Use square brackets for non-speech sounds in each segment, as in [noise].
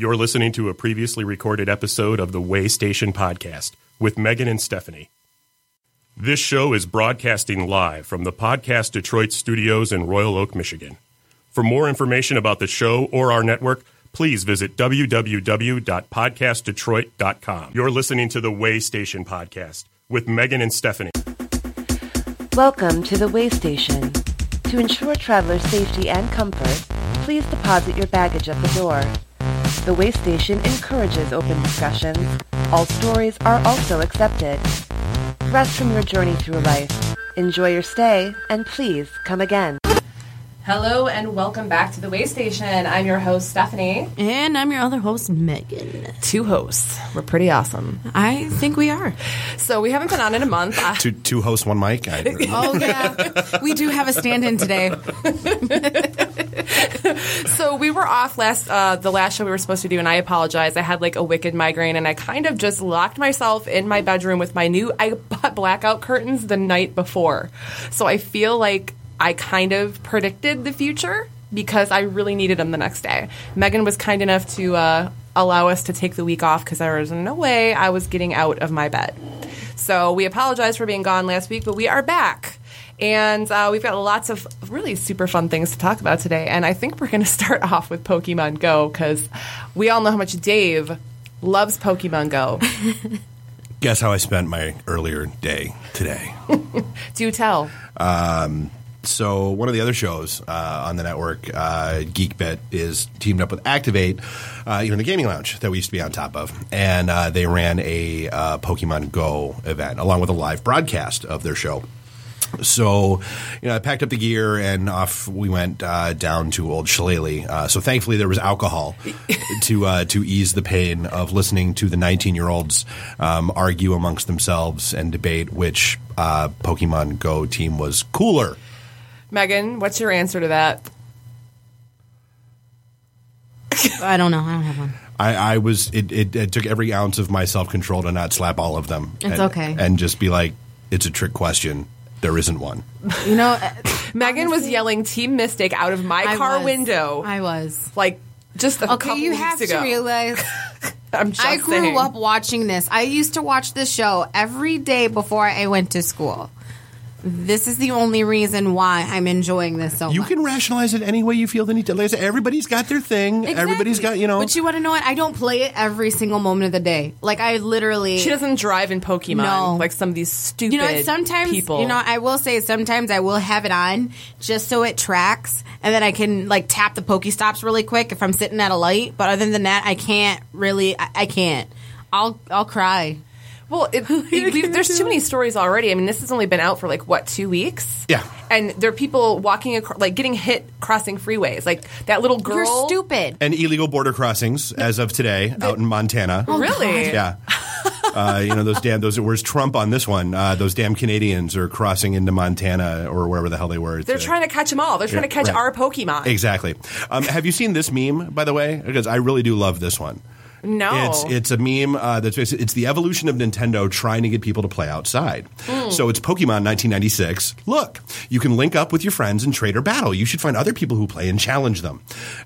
You're listening to a previously recorded episode of the Way Station podcast with Megan and Stephanie. This show is broadcasting live from the Podcast Detroit studios in Royal Oak, Michigan. For more information about the show or our network, please visit www.podcastdetroit.com. You're listening to the Way Station podcast with Megan and Stephanie. Welcome to the Way Station. To ensure traveler safety and comfort, please deposit your baggage at the door. The Way Station encourages open discussions. All stories are also accepted. Rest from your journey through life. Enjoy your stay, and please come again. Hello and welcome back to the Way Station. I'm your host, Stephanie. And I'm your other host, Megan. Two hosts. We're pretty awesome. I think we are. So we haven't been on in a month. [laughs] Two, two hosts, one mic. I, [laughs] Oh, yeah. we do have a stand in today. [laughs] so we were off last, uh, the last show we were supposed to do, and I apologize. I had like a wicked migraine, and I kind of just locked myself in my bedroom with my new. I bought blackout curtains the night before, so I feel like I kind of predicted the future because I really needed them the next day. Megan was kind enough to uh, allow us to take the week off because there was no way I was getting out of my bed. So we apologize for being gone last week, but we are back. And uh, we've got lots of really super fun things to talk about today. And I think we're going [laughs] to start off with Pokemon Go because we all know how much Dave loves Pokemon Go. guess how I spent my earlier day today. [laughs] Do tell. So one of the other shows uh, on the network, uh, Geekbit, is teamed up with Activate, uh, you know, the gaming lounge that we used to be on top of, and uh, they ran a uh, Pokemon Go event along with a live broadcast of their show. So, you know, I packed up the gear and off we went uh, down to Old Shillelagh. Uh, so, thankfully, there was alcohol [laughs] to uh, to ease the pain of listening to the 19 year olds um, argue amongst themselves and debate which uh, Pokemon Go team was cooler. Megan, what's your answer to that? I don't know. I don't have one. I, I was it, it, it took every ounce of my self control to not slap all of them. It's and, okay. and just be like, it's a trick question. There isn't one. You know, uh, [laughs] Megan was yelling Team Mystic out of my I car was. window. I was. like just a Okay, couple you weeks have ago. to realize [laughs] I'm just I grew saying. up watching this. I used to watch this show every day before I went to school. This is the only reason why I'm enjoying this so much. You much. can rationalize it any way you feel the need to. Like I said, everybody's got their thing. Everybody's got, you know. But you want to know what? I don't play it every single moment of the day. Like I literally. She doesn't drive in Pokemon No. like some of these stupid you know, sometimes people. you know, I will say sometimes I will have it on just so it tracks, and then I can like tap the Pokestops really quick if I'm sitting at a light. But other than that, I can't really. I, I can't. I'll I'll cry. Well, it, it- [laughs] we- there's too many stories already. I mean, this has only been out for like what two weeks? Yeah. and there are people walking across, like getting hit crossing freeways. Like that little girl. You're stupid. and illegal border crossings as of today out in Montana. Oh, Really? Yeah. Uh, you know those damn those. Where's Trump on this one? Uh, those damn Canadians are crossing into Montana or wherever the hell they were. They're to- trying to catch them all. They're trying Yeah, to catch right. our Pokemon. Exactly. Um, have you seen this meme, by the way? Because I really do love this one. No. It's it's a meme uh, that's basically, it's the evolution of Nintendo trying to get people to play outside. So it's Pokemon 1996. Look, you can link up with your friends and trade or battle. You should find other people who play and challenge them.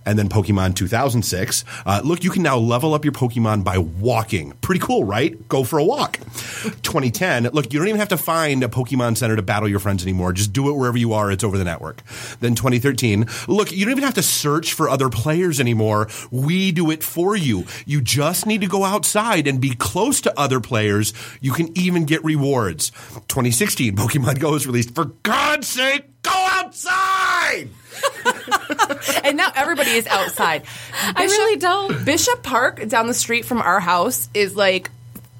And then Pokemon 2006. Uh, look, you can now level up your Pokemon by walking. Pretty cool, right? Go for a walk. [laughs] 2010. Look, you don't even have to find a Pokemon Center to battle your friends anymore. Just do it wherever you are. It's over the network. Then 2013. Look, you don't even have to search for other players anymore. We do it for you. You just need to go outside and be close to other players. You can even get rewards. 2016, Pokemon Go is released. For God's sake, go outside! [laughs] and now everybody is outside. I really don't. Bishop Park down the street from our house is like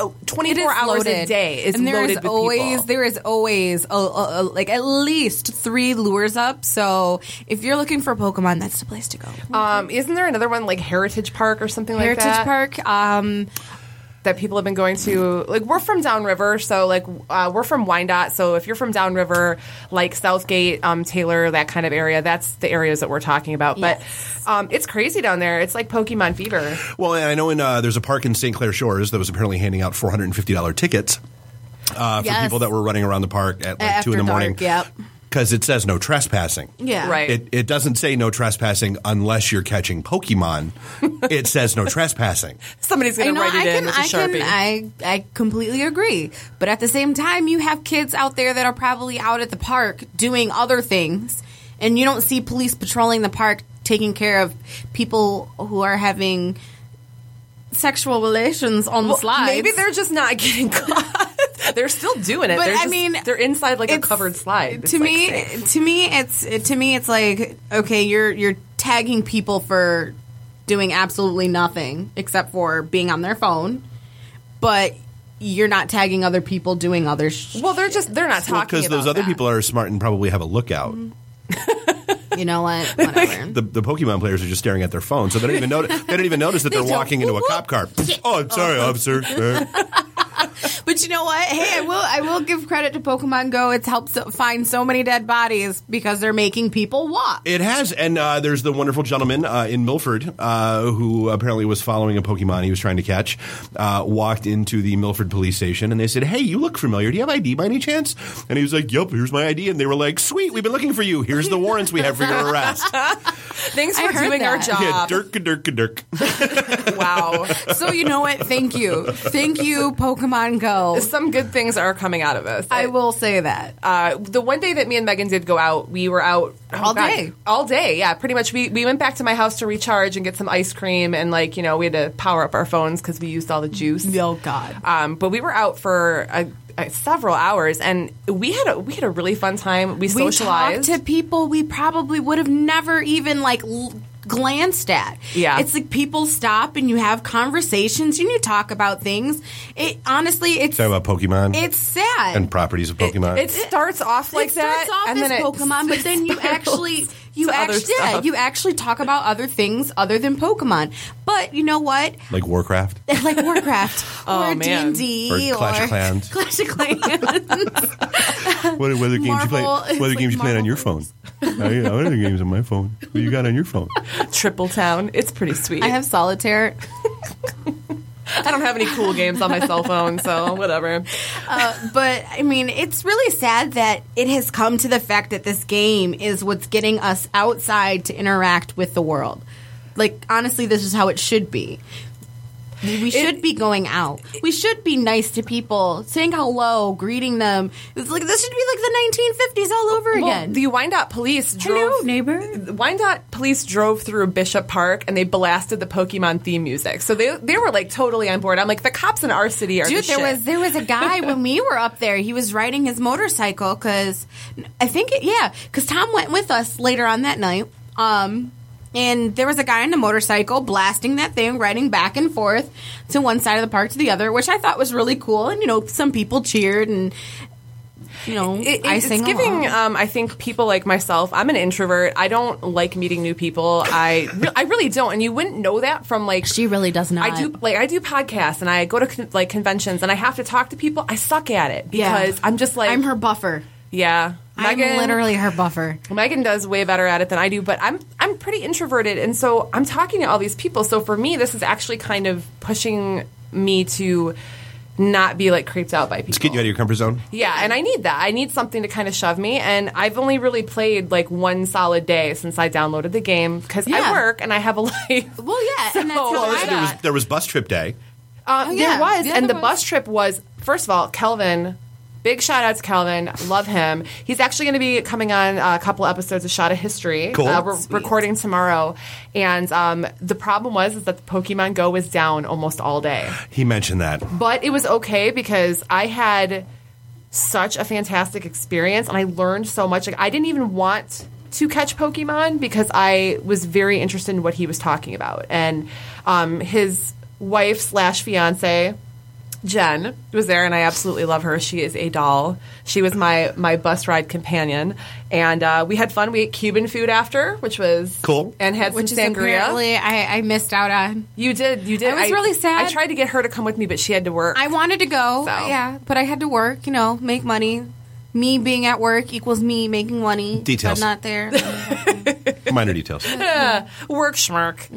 oh, 24 hours a day is and there loaded is with always people. there is always a, a, a- like at least three lures up. So if you're looking for Pokemon, that's the place to go. Um, isn't there another one like Heritage Park or something Heritage like that? Heritage Park. Um, that people have been going to. Like we're from downriver, so like uh, we're from Wyandotte. So if you're from downriver, like Southgate, um, Taylor, that kind of area, that's the areas that we're talking about. Yes. But um, it's crazy down there. It's like Pokemon fever. Well, and I know in uh, there's a park in St. Clair Shores that was apparently handing out $450 tickets uh, for Yes. people that were running around the park at like After two in the morning. dark, yep. Because it says no trespassing. Yeah. Right. It, it doesn't say no trespassing unless you're catching Pokemon. [laughs] it says no trespassing. Somebody's going to know, write it I in can, with a I sharpie. can, I, I completely agree. But at the same time, you have kids out there that are probably out at the park doing other things, and you don't see police patrolling the park taking care of people who are having sexual relations on the Well, slides. Maybe they're just not getting [laughs] caught. they're still doing it. But, they're I just- mean, they're inside like a covered slide. It's, to like, me, safe. to me, it's to me, it's like okay, you're you're tagging people for doing absolutely nothing except for being on their phone, but you're not tagging other people doing other. Sh- well, they're just they're not talking Because those other that. people are smart and probably have a lookout. Mm. [laughs] [laughs] you know what? [laughs] Whatever. The, the Pokemon players are just staring at their phone, so they don't even notice. They don't even notice that [laughs] they're They don't. walking into a cop car. Oh, I'm sorry, oh. officer. But you know what? Hey, I will I will give credit to Pokemon Go. It's helped so, find so many dead bodies because they're making people walk. It has, and uh, there's the wonderful gentleman uh, in Milford uh, who apparently was following a Pokemon he was trying to catch. Uh, walked into the Milford police station, and they said, "Hey, you look familiar. Do you have ID by any chance?" And he was like, "Yep, here's my ID." And they were like, "Sweet, we've been looking for you. Here's the warrants we have for your arrest." [laughs] Thanks for heard doing our job. yeah, dirk, dirk, dirk. Wow. so you know what? Thank you, thank you, Pokemon Go. Some good things are coming out of this. I will say that. uh, the one day that me and Megan did go out, we were out oh, All God, day. all day. Yeah, pretty much. We we went back to my house to recharge and get some ice cream, and like you know, we had to power up our phones because we used all the juice. Oh God. Um, but we were out for a, several hours, and we had a we had a really fun time. We we talked socialized. to people we probably would have never even like l- glanced at. Yeah. it's like people stop and you have conversations and you talk about things. It honestly, it's Talk about Pokemon it's sad. and properties of Pokemon. it starts off like it starts that, off and as then it Pokemon, but then you actually you actually yeah, you actually talk about other things other than Pokemon. But you know what? like Warcraft [laughs] Like Warcraft [laughs] Oh, or D and D or Clash of Clans. [laughs] Clash of Clans. What, what other games you play? Marvel- What other it's games you like playing on your phone? oh, yeah, what other games on my phone? What you got on your phone? Triple Town. It's pretty sweet. I have solitaire. I don't have any cool games on my cell phone, so whatever. Uh, but I mean, it's really sad that it has come to the fact that this game is what's getting us outside to interact with the world. Like, honestly, this is how it should be. We should be going out. We should be nice to people, saying hello, greeting them. It's like this should be like the 1950s all over Well, again. the Wyandotte police drove. Hello, neighbor. The Wyandotte police drove through Bishop Park and they blasted the Pokemon theme music. So they they were like totally on board. I'm like the cops in our city are Dude, the there shit. was there was a guy [laughs] when we were up there. He was riding his motorcycle because I think it, yeah, because Tom went with us later on that night. Um, and there was a guy on a motorcycle blasting that thing, riding back and forth to one side of the park to the other, which I thought was really cool. And you know, some people cheered and. You know, It- I it's giving. Um, I think people like myself. I'm an introvert. I don't like meeting new people. I re- I really don't. And you wouldn't know that from like She really does not. I do like I do podcasts and I go to con- like conventions and I have to talk to people. I suck at it Yeah. because I'm just like I'm her buffer. yeah. I'm Megan- literally her buffer. Megan does way better at it than I do, but I'm I'm pretty introverted, and so I'm talking to all these people. So for me, this is actually kind of pushing me to not be like creeped out by people. Let's get you out of your comfort zone. Yeah, and I need that. I need something to kind of shove me. And I've only really played like one solid day since I downloaded the game because Yeah. I work and I have a [laughs] life. Well, yeah, and that's So- how Well, I there was there was bus trip day. Uh, Oh, yeah. There was, Yeah, and the there bus trip was first of all, Kelvin. Big shout out to Kelvin. Love him. He's actually going to be coming on a couple episodes of Shot of History. Cool. Uh, we're Sweet. recording tomorrow, and um, the problem was is that the Pokemon Go was down almost all day. He mentioned that. But it was okay because I had such a fantastic experience and I learned so much. Like I didn't even want to catch Pokemon because I was very interested in what he was talking about. And um, his wife slash fiance Jen was there, and I absolutely love her. She is a doll. She was my my bus ride companion, and uh, we had fun. We ate Cuban food after, which was Cool. and had Which some is sangria. apparently I, I missed out on. You did, you did. I was really sad. I tried to get her to come with me, but she had to work. I wanted to go, So. yeah, but I had to work. You know, make money. Me being at work equals me making money. Details. but not there. [laughs] minor details. Yeah. Work schmirk.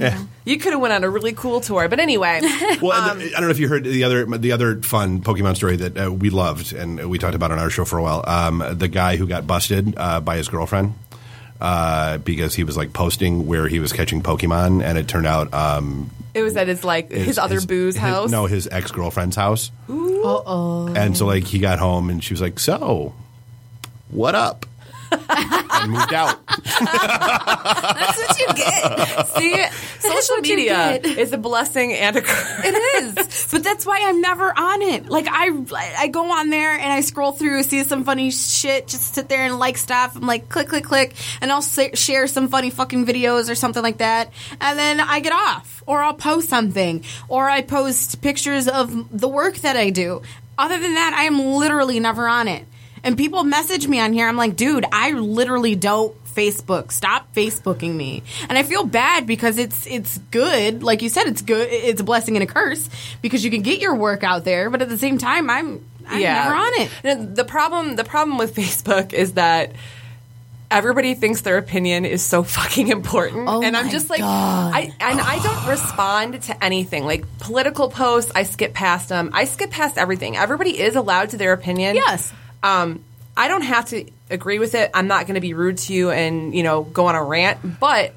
You could have went on a really cool tour, but anyway. [laughs] Well, Um, and the- I don't know if you heard the other the other fun Pokemon story that uh, we loved and we talked about on our show for a while. Um, the guy who got busted uh, by his girlfriend uh, because he was like posting where he was catching Pokemon, and it turned out um, It was at his like his, other booze his- house. no, his ex girlfriend's house. Uh oh. And so like he got home and she was like, "So, what up?" and moved out. [laughs] That's what you get. See, social media is a blessing and a curse. It is, but that's why I'm never on it. Like I, I go on there and I scroll through, see some funny shit, just sit there and like stuff. I'm like, click, click, click, and I'll sa- share some funny fucking videos or something like that, and then I get off, or I'll post something, or I post pictures of the work that I do. Other than that, I am literally never on it. And people message me on here. I'm like, dude, I literally don't Facebook. Stop Facebooking me. And I feel bad because it's it's good. Like you said, it's good. It's a blessing and a curse because you can get your work out there. But at the same time, I'm I'm never on it. And The problem, the problem with Facebook is that everybody thinks their opinion is so fucking important, Oh and I'm just like, God. I and I don't respond to anything like political posts. I skip past them. I skip past everything. Everybody is allowed to their opinion. Yes. Um, I don't have to agree with it. I'm not going to be rude to you and you know go on a rant, but.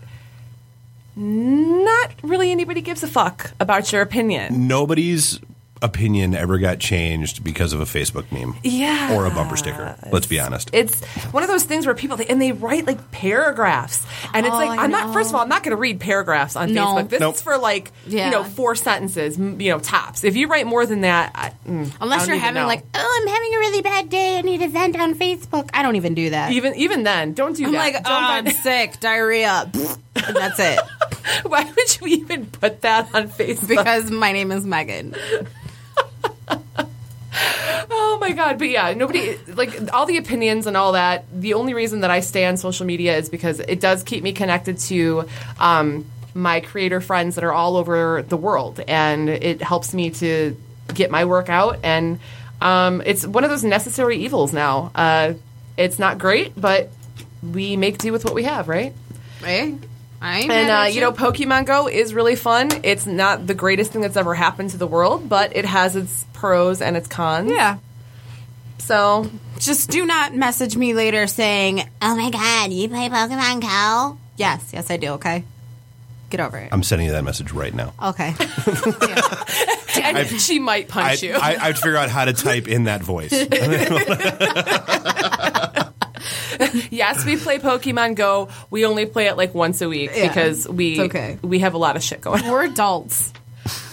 Not really anybody gives a fuck about your opinion. Nobody's opinion ever got changed because of a Facebook meme. Yeah. Or a bumper sticker. Let's be honest. It's one of those things where people and they write like paragraphs, and it's Oh, like I I'm not. First of all, I'm not going to read paragraphs on No. Facebook. This Nope. is for like Yeah. you know four sentences, you know tops. If you write more than that, I, mm, I Unless don't you're even having know. like, oh, I'm having a really bad day. I need to vent on Facebook. I don't even do that. even even then, don't do I'm that. like, oh, Don't I'm find- [laughs] sick, diarrhea, [laughs] and that's it. why would you even put that on Facebook? Because my name is Megan. Oh my god! But yeah, nobody like all the opinions and all that. The only reason that I stay on social media is because it does keep me connected to um, my creator friends that are all over the world, and it helps me to get my work out. And um, it's one of those necessary evils now. Uh, it's not great, but we make do with what we have, right? Right? I And uh, you know, Pokemon Go is really fun. It's not the greatest thing that's ever happened to the world, but it has its pros and its cons. yeah. So Just do not message me later saying, "Oh my god, you play Pokemon Go?" Yes, yes, I do. Okay, get over it. I'm sending you that message right now. Okay. [laughs] and she might I, punch you. I, I'd figure out how to type in that voice. [laughs] yes, we play Pokemon Go. We only play it like once a week Yeah, because we it's okay. we have a lot of shit going. on. We're adults.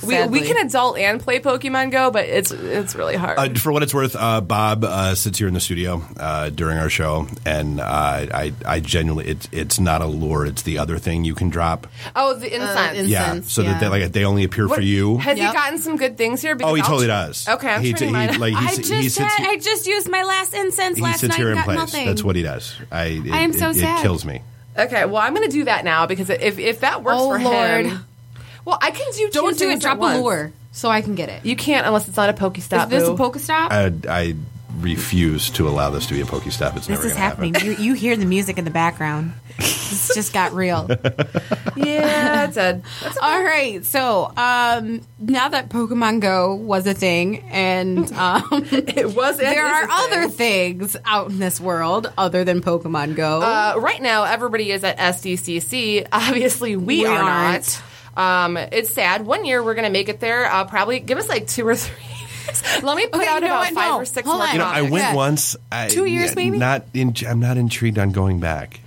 We, we can adult and play Pokemon Go, but it's it's really hard. Uh, for what it's worth, uh, Bob uh, sits here in the studio uh, during our show, and uh, I, I genuinely, it's it's not a lure; it's the other thing you can drop. oh, the incense. in- yeah, Incense, so that they, like they only appear for you. Has Yep. he gotten some good things here? Because Oh, he I'll totally tr- does. Okay, I'm he, turning he, like, he, I s- just he sits, had, I just used my last incense he last sits night here and in place. nothing. That's what he does. I, it, I am so it, sad. It kills me. Okay, well, I'm going to do that now because if if that works Oh, for Lord. him, well, I can do. Don't do it. Drop a lure so I can get it. You can't unless it's not a Pokestop. Is this boo. a Pokestop? I, I refuse to allow this to be a Pokestop. It's this never is going to happening. happen. You, you hear the music in the background. this just got real. [laughs] yeah, [laughs] that's it did. That's All right, so um, now that Pokemon Go was a thing, and [laughs] um, it was. and there is are a thing. other things out in this world other than Pokemon Go. Uh, right now, everybody is at SDCC. Obviously, we, We are aren't. not. Um, it's sad. One year we're going to make it there. Uh, probably give us like two or [laughs] three. Let me put Okay, out you know about what? five No, or six hold more. on. You know, I went Yeah. once. I, Two years, maybe? Not in, I'm not intrigued on going back.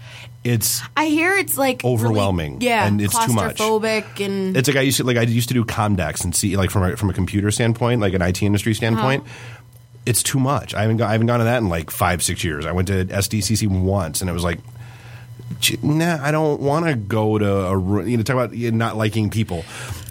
It's I hear it's like really- overwhelming, yeah, and it's too much. claustrophobic, and It's like I used to like I used to do Comdex and see like from a, from a computer standpoint, like an IT industry standpoint. It's too much. I haven't go, I haven't gone to that in like five six years. I went to SDCC once, and it was like, gee, nah, I don't want to go to a room. you know talk about not liking people.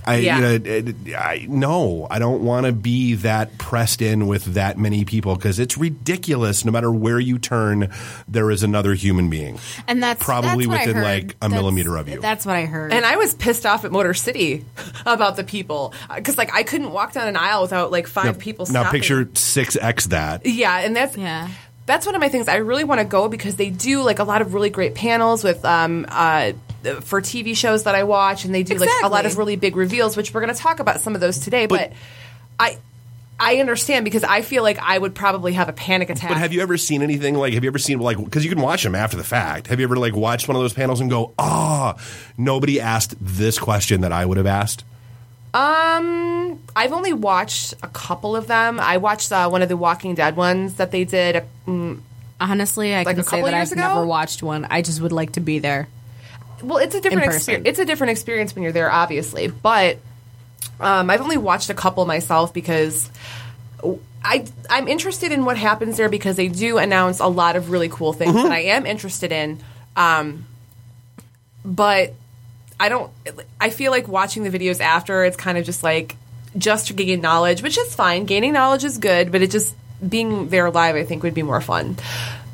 I Yeah. you know it, I no, I don't want to be that pressed in with that many people because it's ridiculous. No matter where you turn, there is another human being. and that's probably that's within, like, a That's- millimeter of you. That's what I heard. And I was pissed off at Motor City [laughs] about the people uh, because like I couldn't walk down an aisle without like five people. now stopping. picture six x that. Yeah, and that's yeah, that's one of my things. I really want to go because they do like a lot of really great panels with um uh for TV shows that I watch, and they do like a lot of really big reveals, which we're going to talk about some of those today. But, I. I understand because I feel like I would probably have a panic attack. But have you ever seen anything like? Have you ever seen like? Because you can watch them after the fact. Have you ever like watched one of those panels and go, "Ah, nobody asked this question that I would have asked." Um, I've only watched a couple of them. I watched uh, one of the Walking Dead ones that they did. mm, Honestly, I Like can a say couple that years I've ago? never watched one. I just would like to be there. Well, it's a different experience. It's a different experience when you're there, obviously. But um, I've only watched a couple myself because I I'm interested in what happens there because they do announce a lot of really cool things that I am interested in. Um, but I don't. I feel like watching the videos after it's kind of just like just to gain knowledge, which is fine. Gaining knowledge is good, but it just being there live, I think, would be more fun.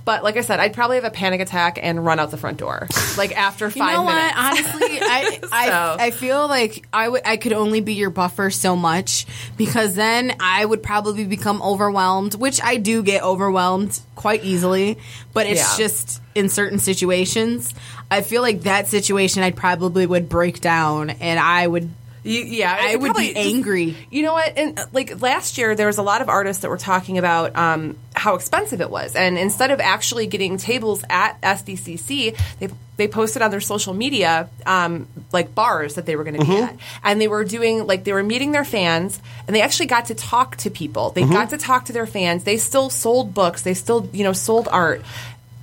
But like I said, I'd probably have a panic attack and run out the front door, like after [laughs] You five know minutes. what? Honestly, [laughs] I, I So- I feel like I would I could only be your buffer so much because then I would probably become overwhelmed, which I do get overwhelmed quite easily. But it's Yeah. just in certain situations. I feel like that situation I probably would break down and I would You, yeah, I would probably- be angry. You know what? And uh, like last year, there was a lot of artists that were talking about um, how expensive it was, and instead of actually getting tables at SDCC, they they posted on their social media um, like bars that they were going to be at, and they were doing like they were meeting their fans, and they actually got to talk to people. They got to talk to their fans. They still sold books. They still you know sold art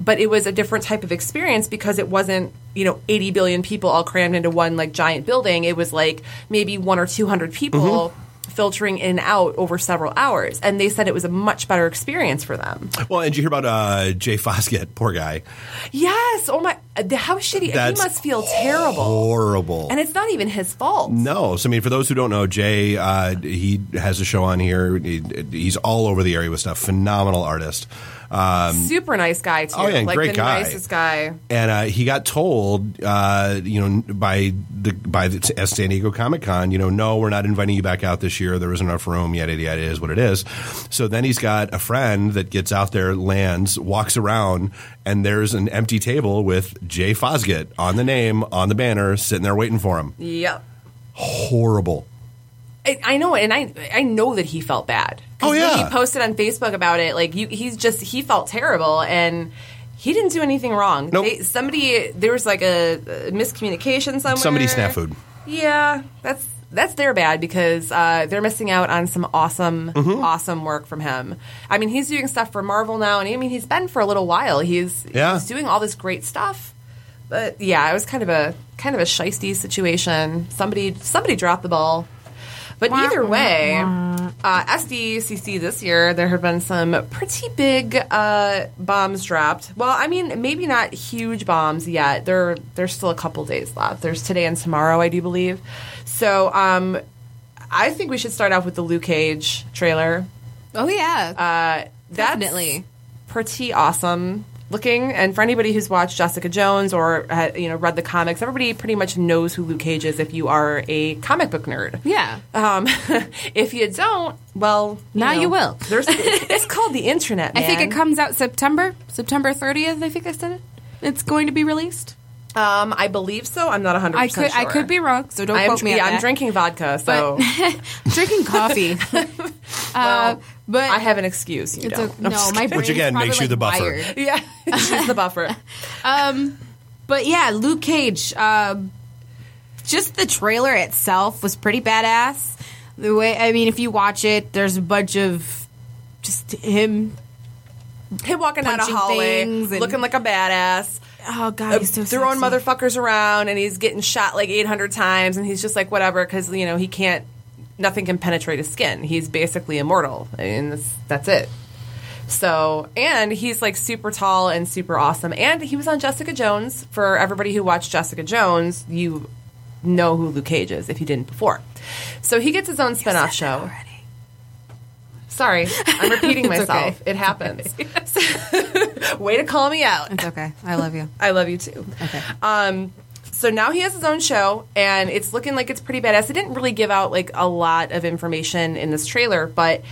but it was a different type of experience because it wasn't you know 80 billion people all crammed into one like giant building it was like maybe one or 200 people filtering in and out over several hours and they said it was a much better experience for them Well, and you hear about uh, Jay Fosgitt? Poor guy, yes oh my how shitty That's he must feel terrible horrible. and it's not even his fault No, so I mean, for those who don't know, Jay, uh, he has a show on here. He, he's all over the area with stuff. Phenomenal artist. Um, super nice guy too Oh, yeah, like great the guy. nicest guy and uh, he got told, uh, you know, by the by the San Diego Comic Con, you know, no, we're not inviting you back out this year. There isn't enough room. Yada yada. It is what it is. So then he's got a friend that gets out there, lands, walks around, and there's an empty table with Jay Fosgitt on the name on the banner, sitting there waiting for him. yep Horrible. I, I know, and I I know that he felt bad. Oh, yeah. he posted on Facebook about it. Like you, he's just he felt terrible, and he didn't do anything wrong. Nope. They, somebody there was like a, a miscommunication somewhere. Somebody snafu'd. Yeah, that's that's their bad because uh, they're missing out on some awesome, Mm-hmm. awesome work from him. I mean, he's doing stuff for Marvel now, and I mean, he's been for a little while. He's Yeah. he's doing all this great stuff. But yeah, it was kind of a kind of a shisty situation. Somebody somebody dropped the ball. But either way, uh, SDCC this year, there have been some pretty big uh, bombs dropped. Well, I mean, maybe not huge bombs yet. There, there's still a couple days left. There's today and tomorrow, I do believe. So, um, I think we should start off with the Luke Cage trailer. Oh yeah. Uh, that's Definitely. pretty awesome looking. And for anybody who's watched Jessica Jones or uh, you know read the comics, everybody pretty much knows who Luke Cage is if you are a comic book nerd. yeah. Um, [laughs] if you don't, well, Now know, you will. There's, [laughs] it's called the internet. I think it comes out September, September 30th. I think I said it. It's going to be released. Um, I believe so. I'm not 100. I could sure. I could be wrong, so don't I'm, quote me. yeah, on I'm that. drinking vodka, so [laughs] drinking coffee. [laughs] uh, but I have an excuse. You it's don't. a, no, my brain Which again makes you the buffer. yeah, [laughs] she's the buffer. Um, but yeah, Luke Cage. Um, just the trailer itself was pretty badass. The way I mean, if you watch it, there's a bunch of just him. Him walking down a Punching hallway, looking like a badass. Oh god, uh, he's so throwing sexy. motherfuckers around, and he's getting shot like 800 times, and he's just like whatever because you know he can't. Nothing can penetrate his skin. He's basically immortal, and that's, that's it. So, and he's like super tall and super awesome. And he was on Jessica Jones. For everybody who watched Jessica Jones, you know who Luke Cage is if you didn't before. So he gets his own spin-off show. Sorry, I'm [laughs] repeating myself. okay. [laughs] It happens. Way to call me out. It's okay. I love you. I love you too. Okay. Um, so now he has his own show, and it's looking like it's pretty badass. They didn't really give out like a lot of information in this trailer, but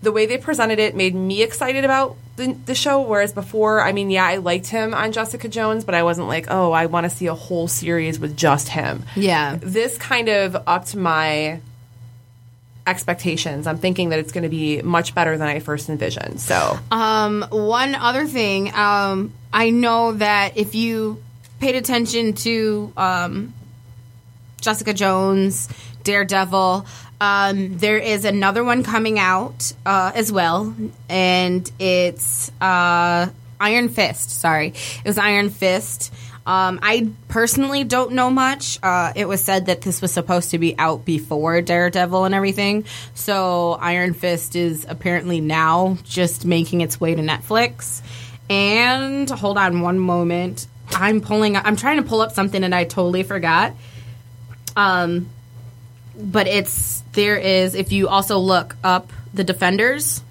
the way they presented it made me excited about the, the show. Whereas before, I mean, yeah, I liked him on Jessica Jones, but I wasn't like, oh, I want to see a whole series with just him. Yeah. This kind of upped my expectations. I'm thinking that it's going to be much better than I first envisioned. So, Um, one other thing, um, I know that if you paid attention to um, Jessica Jones, Daredevil, um, there is another one coming out uh, as well, and it's uh, Iron Fist. Sorry, it was Iron Fist. Um, I personally don't know much. Uh, it was said that this was supposed to be out before Daredevil and everything. So Iron Fist is apparently now just making its way to Netflix. And hold on one moment. I'm pulling. I'm trying to pull up something and I totally forgot. Um, but it's there is if you also look up the Defenders,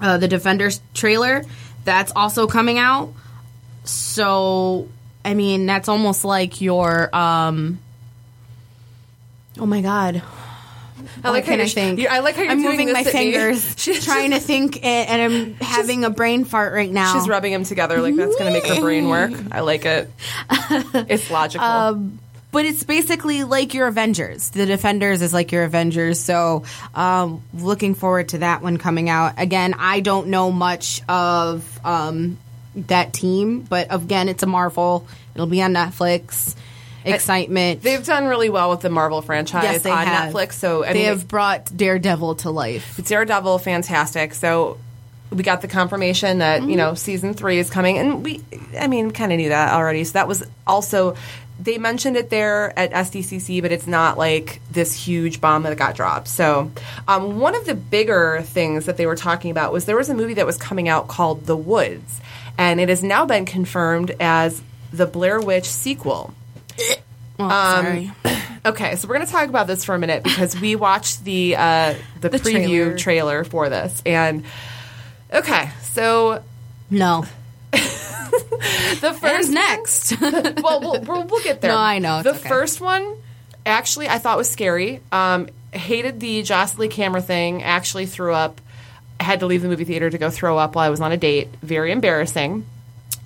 uh, the Defenders trailer that's also coming out. So I mean that's almost like your um. Oh my god. I like What can how I you're- think? I like how you're I'm doing moving this my fingers, [laughs] She's- trying to think, and, and I'm having a brain fart right now. She's rubbing them together like that's going to make her brain work. I like it. [laughs] It's logical. Um, but it's basically like your Avengers. The Defenders is like your Avengers. So, um, looking forward to that one coming out. Again, I don't know much of um, that team, but again, it's a Marvel. It'll be on Netflix. Excitement. They've done really well with the Marvel franchise yes, on have. Netflix. So I they mean, have brought Daredevil to life. Daredevil, fantastic. So we got the confirmation that you know season three is coming, and we, I mean, kind of knew that already. So that was also they mentioned it there at SDCC, but it's not like this huge bomb that got dropped. So um, one of the bigger things that they were talking about was there was a movie that was coming out called The Woods, and it has now been confirmed as the Blair Witch sequel. Oh, Um, sorry. [clears throat] Okay, so we're going to talk about this for a minute because we watched the uh, the, [laughs] The preview trailer. trailer. for this, and okay, so No. [laughs] the first And next. [laughs] well, we'll, we'll, we'll get there. No, I know, the okay. first one, actually, I thought was scary. Um, hated the Jocelyn camera thing. Actually, threw up. Had to leave the movie theater to go throw up while I was on a date. Very embarrassing.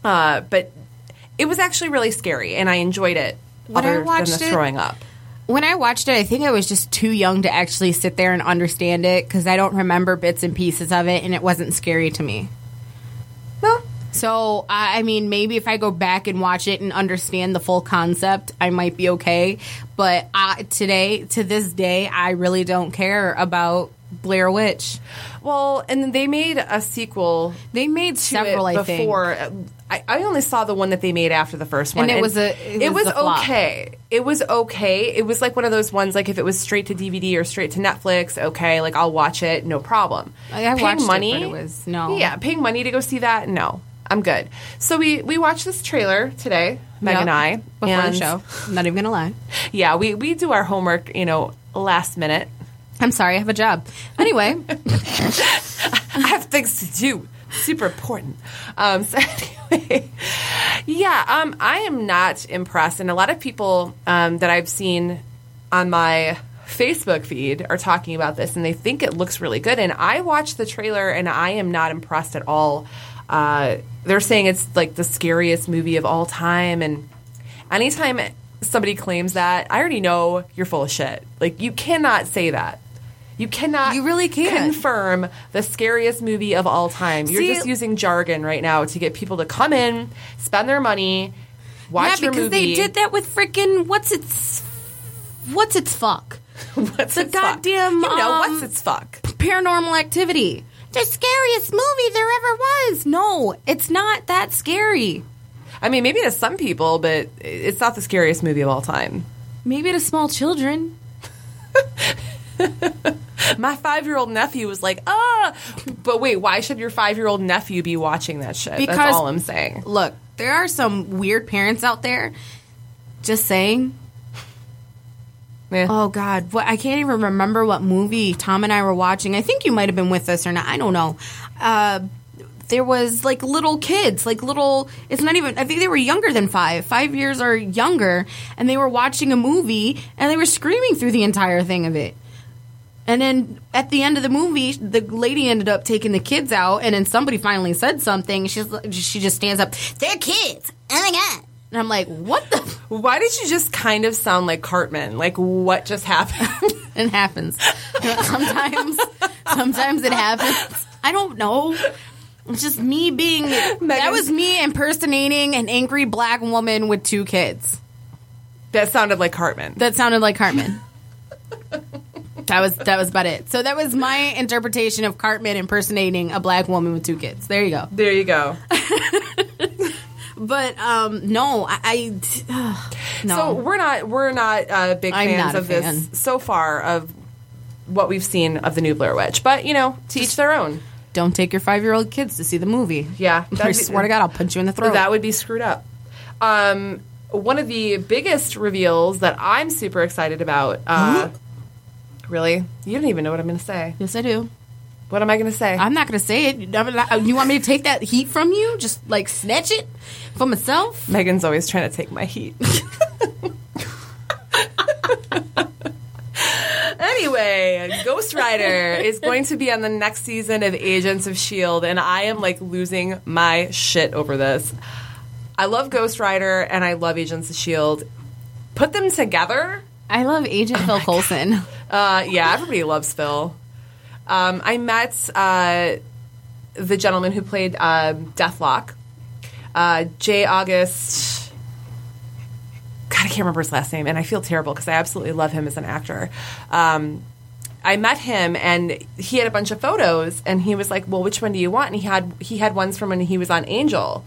Uh, but it was actually really scary, and I enjoyed it. When I watched than the it- throwing up. When I watched it, I think I was just too young to actually sit there and understand it because I don't remember bits and pieces of it, and it wasn't scary to me. No, So, I I mean, maybe if I go back and watch it and understand the full concept, I might be okay. But uh, today, to this day, I really don't care about Blair Witch. Well, and they made a sequel They made several, it I think. before. I, I only saw the one that they made after the first one, And it was a- it was a flop. okay. It was okay. It was like one of those ones, like if it was straight to DVD or straight to Netflix, okay, like I'll watch it, no problem. Like, I Paying it, money, but it was- no. yeah, paying money to go see that, no, I'm good. So we we watched this trailer today, Meg Yep. and I, Before and the show. I'm not even going to lie. [laughs] Yeah, we we do our homework, you know, last minute. I'm sorry, I have a job. Anyway, [laughs] I have things to do. Super important. Um, so [laughs] anyway, yeah, um, I am not impressed, and a lot of people um, that I've seen on my Facebook feed are talking about this, and they think it looks really good. And I watched the trailer, and I am not impressed at all. Uh, they're saying it's like the scariest movie of all time, and anytime somebody claims that, I already know you're full of shit. Like you cannot say that. You cannot. You really can't. confirm the scariest movie of all time. You're See- just using jargon right now to get people to come in, spend their money, watch yeah, because movie. they did that with freaking what's its what's its fuck [laughs] what's the its fuck? goddamn, You know um, what's its fuck? paranormal activity. The scariest movie there ever was. No, it's not that scary. I mean, maybe to some people, but it's not the scariest movie of all time. Maybe to small children. [laughs] [laughs] My five year old nephew was like, ah. But wait, why should your five year old nephew be watching that shit? Because- That's all I'm saying. Look, there are some weird parents out there. Just saying. Yeah. Oh God, what I can't even remember what movie Tom and I were watching. I think you might have been with us or not. I don't know. Uh, there was like little kids, like little. It's not even. I think they were younger than five, five years or younger, and they were watching a movie and they were screaming through the entire thing of it. And then at the end of the movie, the lady ended up taking the kids out, and then somebody finally said something. She's she just stands up. They're kids. Oh my god! And I'm like, what the? f-" Why did you just kind of sound like Cartman? Like what just happened? [laughs] It happens. sometimes, sometimes it happens. I don't know. It's just me being. That was me impersonating an angry black woman with two kids. that sounded like Cartman. That sounded like Cartman. [laughs] that was that was about it. So that was my interpretation of Cartman impersonating a black woman with two kids. There you go. there you go. [laughs] But um, no, I, I [sighs] no. So we're not we're not uh, big I'm fans not of this so far of what we've seen of the new Blair Witch. But you know, to each their own. don't take your five year old kids to see the movie. Yeah, [laughs] I swear to God, I'll punch you in the throat. That would be screwed up. Um, one of the biggest reveals that I'm super excited about. Uh, really, you don't even know what I'm going to say. yes, I do. What am I going to say? I'm not going to say it. Oh, you want me to take that heat from you? Just like snatch it for myself? Megan's always trying to take my heat. [laughs] anyway, Ghost Rider is going to be on the next season of Agents of S.H.I.E.L.D., and I am like losing my shit over this. I love Ghost Rider and I love Agents of S.H.I.E.L.D. Put them together. I love Agent Phil Coulson. Uh, yeah, everybody loves Phil. Um, I met uh, the gentleman who played uh, Deathlok, uh, J. August. God, I can't remember his last name, and I feel terrible because I absolutely love him as an actor. Um, I met him, and he had a bunch of photos, and he was like, "Well, which one do you want?" And he had he had ones from when he was on Angel,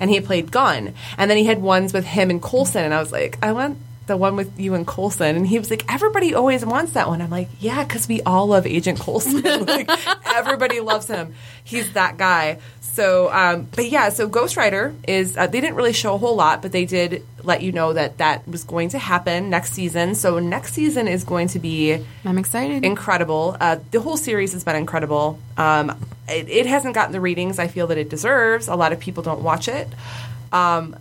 and he played Gunn, and then he had ones with him and Coulson, and I was like, "I want." The one with you and Coulson, and he was like, "Everybody always wants that one." I'm like, "Yeah, because we all love Agent Coulson. [laughs] like, everybody loves him. He's that guy." So, um, but yeah, so Ghost Rider is. Uh, they didn't really show a whole lot, but they did let you know that that was going to happen next season. So next season is going to be I'm excited. incredible. Uh, the whole series has been incredible. Um, it, it hasn't gotten the ratings I feel that it deserves. A lot of people don't watch it. Um,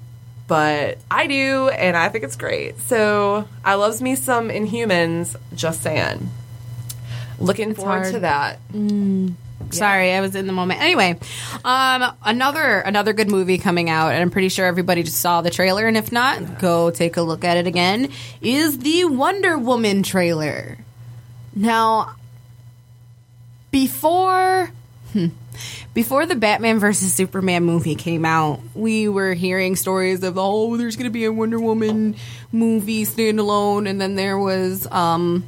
but I do, and I think it's great. So I loves me some Inhumans. Just saying. Looking forward hard. to that. Sorry, I was in the moment. Anyway, um, another another good movie coming out, and I'm pretty sure everybody just saw the trailer. And if not, go take a look at it again. Is the Wonder Woman trailer? Now, before hmm, before the Batman versus Superman movie came out, we were hearing stories of oh, there's going to be a Wonder Woman movie standalone, and then there was um,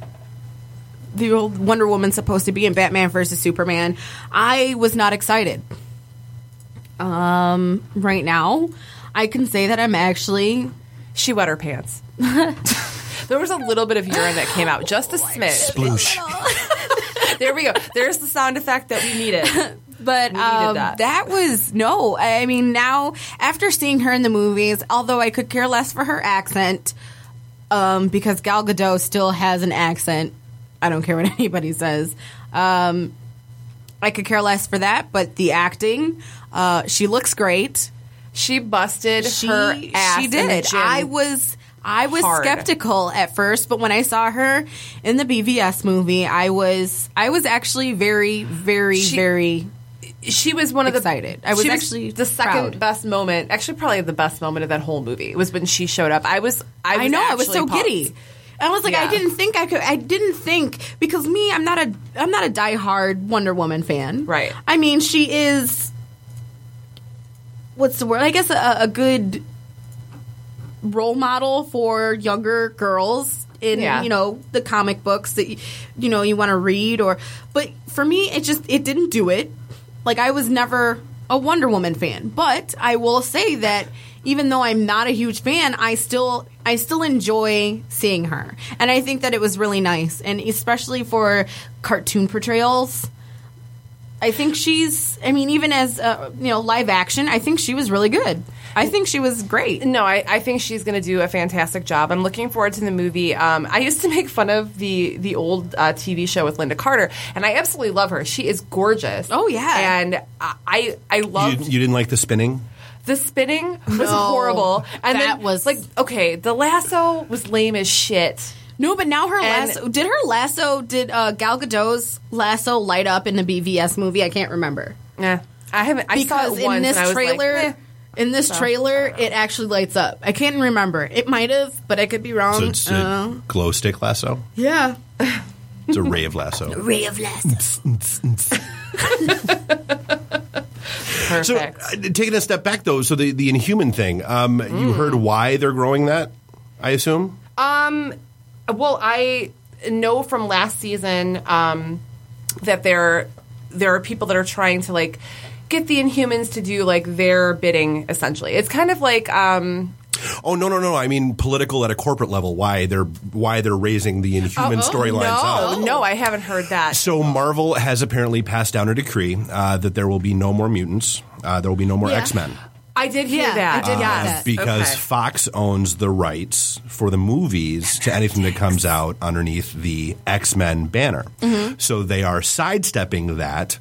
the old Wonder Woman supposed to be in Batman versus Superman. I was not excited. Um, right now, I can say that I'm actually She wet her pants. [laughs] there was a little bit of urine that came out, just a smidge. Sploosh. [laughs] There we go. There's the sound effect that we needed. [laughs] But um, that. that. was no. I mean, now after seeing her in the movies, although I could care less for her accent, um, because Gal Gadot still has an accent. I don't care what [laughs] anybody says. Um, I could care less for that, but the acting, uh, she looks great. She busted She her ass. she did. I was. I was hard. skeptical at first, but when I saw her in the BVS movie, I was I was actually very, very, She- very she was one of the excited. I was she actually the second proud. best moment. Actually, probably the best moment of that whole movie was when she showed up. I was, I, was I know. I was so pumped. giddy. I was like, I didn't think I could. I didn't think because me, I'm not a, I'm not a diehard Wonder Woman fan. Right. I mean, she is. What's the word? I guess a, a good role model for younger girls in Yeah. you know the comic books that you know you want to read or but for me it just it didn't do it like i was never a wonder woman fan but i will say that even though i'm not a huge fan i still i still enjoy seeing her. And i think that it was really nice and especially for cartoon portrayals I think she's. I mean, even as uh, you know, live action, I think she was really good. I think she was great. No, I, I think she's going to do a fantastic job. I'm looking forward to the movie. Um, I used to make fun of the the old uh, TV show with Lynda Carter, and I absolutely love her. She is gorgeous. Oh, yeah. and I I, I You, loved didn't- you didn't like the spinning? the spinning was No, horrible, and that then, was- like okay, the lasso was lame as shit. No, but now her And- lasso did her lasso did uh, Gal Gadot's lasso light up in the BVS movie? I can't remember Yeah, I haven't I saw because it once in this and I was trailer, Like, eh. in this trailer, it actually lights up. I can't remember. It might have, but I could be wrong. So it's Uh, a glow stick lasso. yeah, [laughs] It's a ray of lasso. A [laughs] ray of lasso. [laughs] So, Perfect. uh, taking a step back though, so the the Inhuman thing, um, you heard why they're growing that? I assume. Well, I know from last season um, that there there are people that are trying to like get the Inhumans to do like their bidding. Essentially, it's kind of like um, Oh no no no! I mean political at a corporate level. Why they're why they're raising the Inhuman storylines up. no, no, I haven't heard that. So Marvel has apparently passed down a decree uh, that there will be no more mutants. Uh, there will be no more Yeah. X Men. I did hear Yeah, that. I did hear that. because Okay. Fox owns the rights for the movies to anything that comes out underneath the X Men banner. Mm-hmm. So they are sidestepping that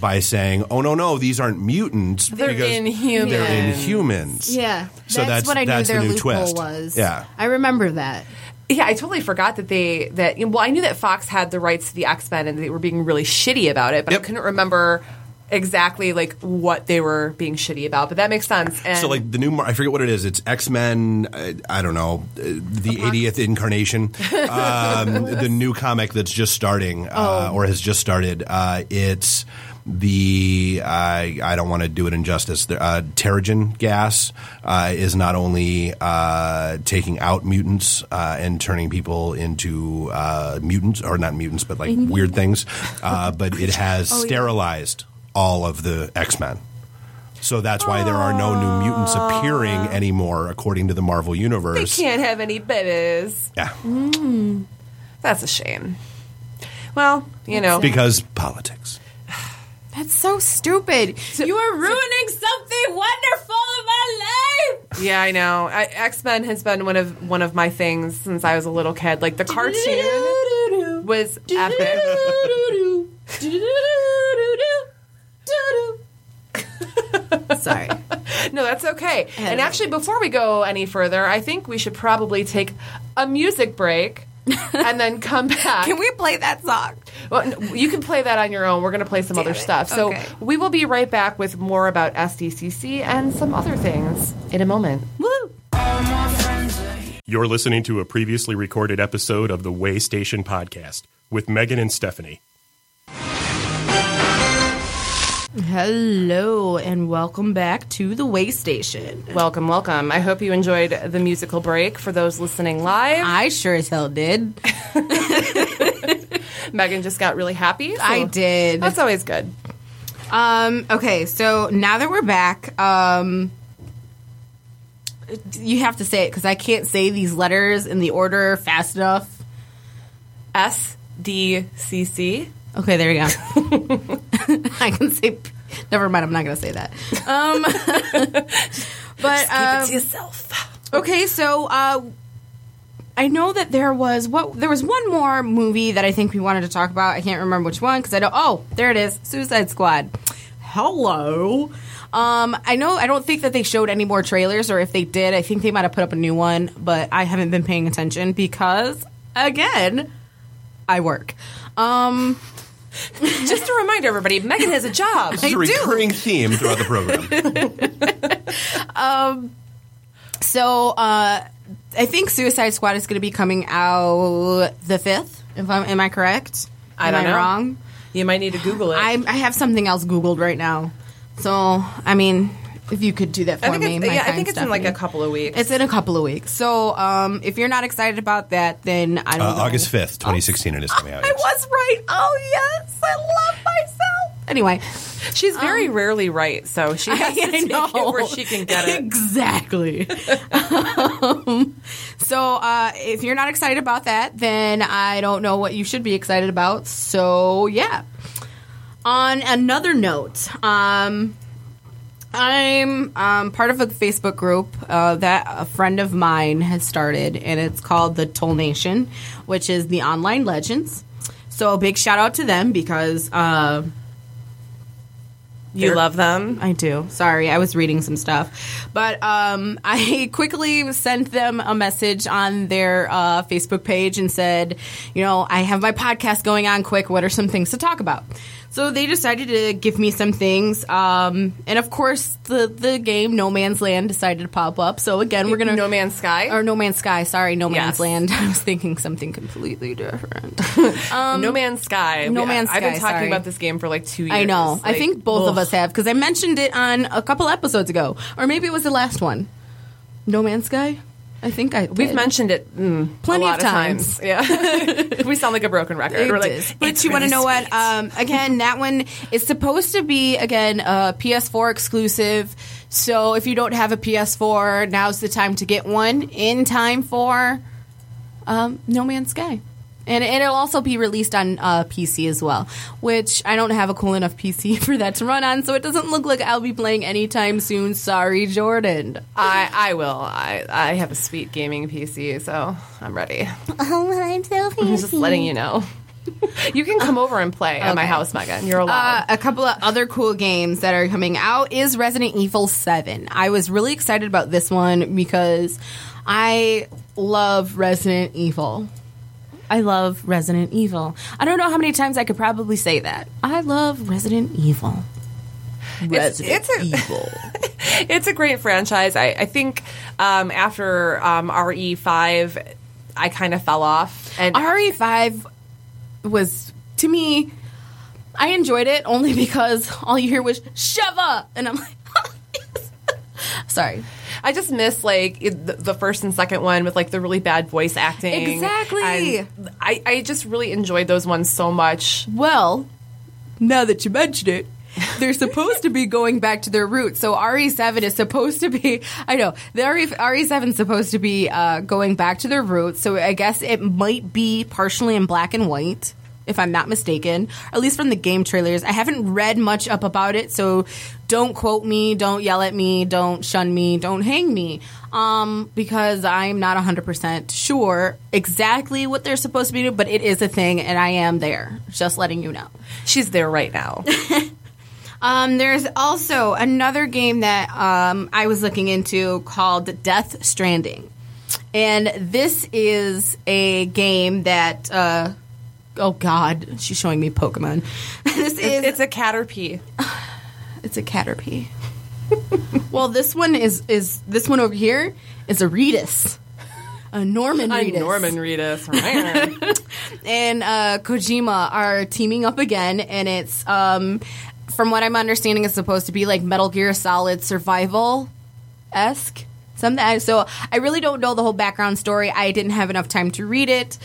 by saying, "Oh no, no, these aren't mutants. They're because Inhumans." They're Inhumans." Yeah, So that's, that's- what I knew that's the their new loophole twist. was. Yeah. I remember that. Yeah, I totally forgot that they that well, I knew that Fox had the rights to the X Men and they were being really shitty about it, but Yep. I couldn't remember exactly like what they were being shitty about. But that makes sense. And So like the new, Mar- I forget what it is. It's X Men. Uh, I don't know uh, the 80th incarnation. [laughs] Um, the new comic that's just starting uh, or has just started. Uh, it's the I I don't want to do it injustice. The, uh, Terrigen gas uh, is not only uh, taking out mutants uh, and turning people into uh, mutants or not mutants, but like weird things. Uh, but it [laughs] has sterilized all of the X Men. So that's why there are no new mutants appearing anymore, according to the Marvel they universe. can't have any babies. Yeah, hmm. That's a shame. Well, you know, because politics. [sighs] That's so stupid. you are ruining something wonderful in my life. yeah, I know. X Men has been one of one of my things since I was a little kid. Like the cartoon was epic. Sorry. [laughs] No, that's okay. And actually, before we go any further, I think we should probably take a music break [laughs] and then come back. Can we play that song? Well, n- you can play that on your own. We're going to play some other it. stuff. So Okay. we will be right back with more about SDCC and some other things in a moment. Woo! You're listening to a previously recorded episode of the Way Station podcast with Megan and Stephanie. Hello and welcome back to the Way Station. Welcome, welcome. I hope you enjoyed the musical break for those listening live. I sure as hell did. [laughs] Megan just got really happy. so I did. That's always good. Um, okay, so now that we're back, um, you have to say it because I can't say these letters in the order fast enough. SDCC. Okay, there you go. [laughs] I can say. Never mind. I'm not going to say that. Um, [laughs] but um, yourself. okay, so uh, I know that there was what there was one more movie that I think we wanted to talk about. I can't remember which one because I don't. Oh, there it is, Suicide Squad. Hello. Um, I know. I don't think that they showed any more trailers, or if they did, I think they might have put up a new one. But I haven't been paying attention because, again, I work. Um, [laughs] Just to remind everybody, Megan has a job. It's a do. recurring theme throughout the program. [laughs] um, So uh, I think Suicide Squad is going to be coming out the fifth. If I'm, am I correct? I am don't I know. wrong? You might need to Google it. I, I have something else Googled right now. So I mean, if you could do that for I think me, it's, my yeah, I kind think it's in like a couple of weeks. It's in a couple of weeks. So um, if you're not excited about that, then I don't Uh, know. August 5th, 2016, it is coming out. I yes. was right. Oh yes, I love myself. Anyway, She's very rarely right, so she has [laughs] to I take know it where she can get it. exactly. um, so uh, if you're not excited about that, then I don't know what you should be excited about. So yeah. On another note, um, I'm um, part of a Facebook group uh, that a friend of mine has started, and it's called the Toll Nation, which is the online legends. So a big shout out to them because. Uh, You love them. I do. Sorry, I was reading some stuff. But um, [laughs] I quickly sent them a message on their uh, Facebook page and said, you know, I have my podcast going on quick. What are some things to talk about? So they decided to give me some things. Um, and of course, the, the game No Man's Land decided to pop up. So again, we're going to. No Man's Sky. Or No Man's Sky, sorry, No Man's Yes. Land. [laughs] I was thinking something completely different. [laughs] no Man's Sky. Um, No We- Man's Sky. I've been talking sorry. about this game for like two years. I know. I think both of us have because I mentioned it on a couple episodes ago, or maybe it was the last one. No Man's Sky. I think I We've mentioned it mm, Plenty a lot of of times. times. [laughs] Yeah, [laughs] we sound like a broken record. It We're like, is. But "It's you want to know what? Um, again, that one is supposed to be again a PS4 exclusive. So if you don't have a PS4, now's the time to get one in time for um, No Man's Sky. And it'll also be released on uh, PC as well, which I don't have a cool enough PC [laughs] for that to run on, so it doesn't look like I'll be playing anytime soon. Sorry, Jordan. I, I will. I, I have a sweet gaming PC, so I'm ready. [laughs] Oh, I'm so I'm just letting you know. [laughs] You can come over and play at my house, Megan. You're Uh, allowed. a couple of other cool games that are coming out is Resident Evil 7. I was really excited about this one because I love Resident Evil. I love Resident Evil. I don't know how many times I could probably say that. I love Resident Evil. It's- it's a- [laughs] Evil. it's a great franchise. I, I think um, after um, RE5, I kind of fell off. And RE5 was, to me, I enjoyed it only [laughs] because all you hear was Sheva! And I'm like, [laughs] sorry. I just miss like it- the, first and second one with like the really bad voice acting. Exactly. And I, I just really enjoyed those ones so much. Well, now that you mention it, they're [laughs] supposed to be going back to their roots. So RE7 is supposed to be, I know, the RE, RE7 is supposed to be uh, going back to their roots. So I guess it might be partially in black and white, if I'm not mistaken, at least from the game trailers. I haven't read much up about it, so don't quote me, don't yell at me, don't shun me, don't hang me. Um, because I'm not 100% sure exactly what they're supposed to be doing, but it is a thing, and I am there. Just letting you know. She's there right now. [laughs] Um, there's also another game that um, I was looking into called Death Stranding. And this is a game that, uh, oh God, she's showing me Pokemon. [laughs] this is, it's, it's a Caterpie. [sighs] it's a Caterpie. [laughs] well, this one is, is, this one over here is a Reedus. A Norman Reedus. Norman Reedus. [laughs] and uh, Kojima are teaming up again, and it's um, from what I'm understanding, it's supposed to be like Metal Gear Solid Survival esque. Something. So I really don't know the whole background story. I didn't have enough time to read it.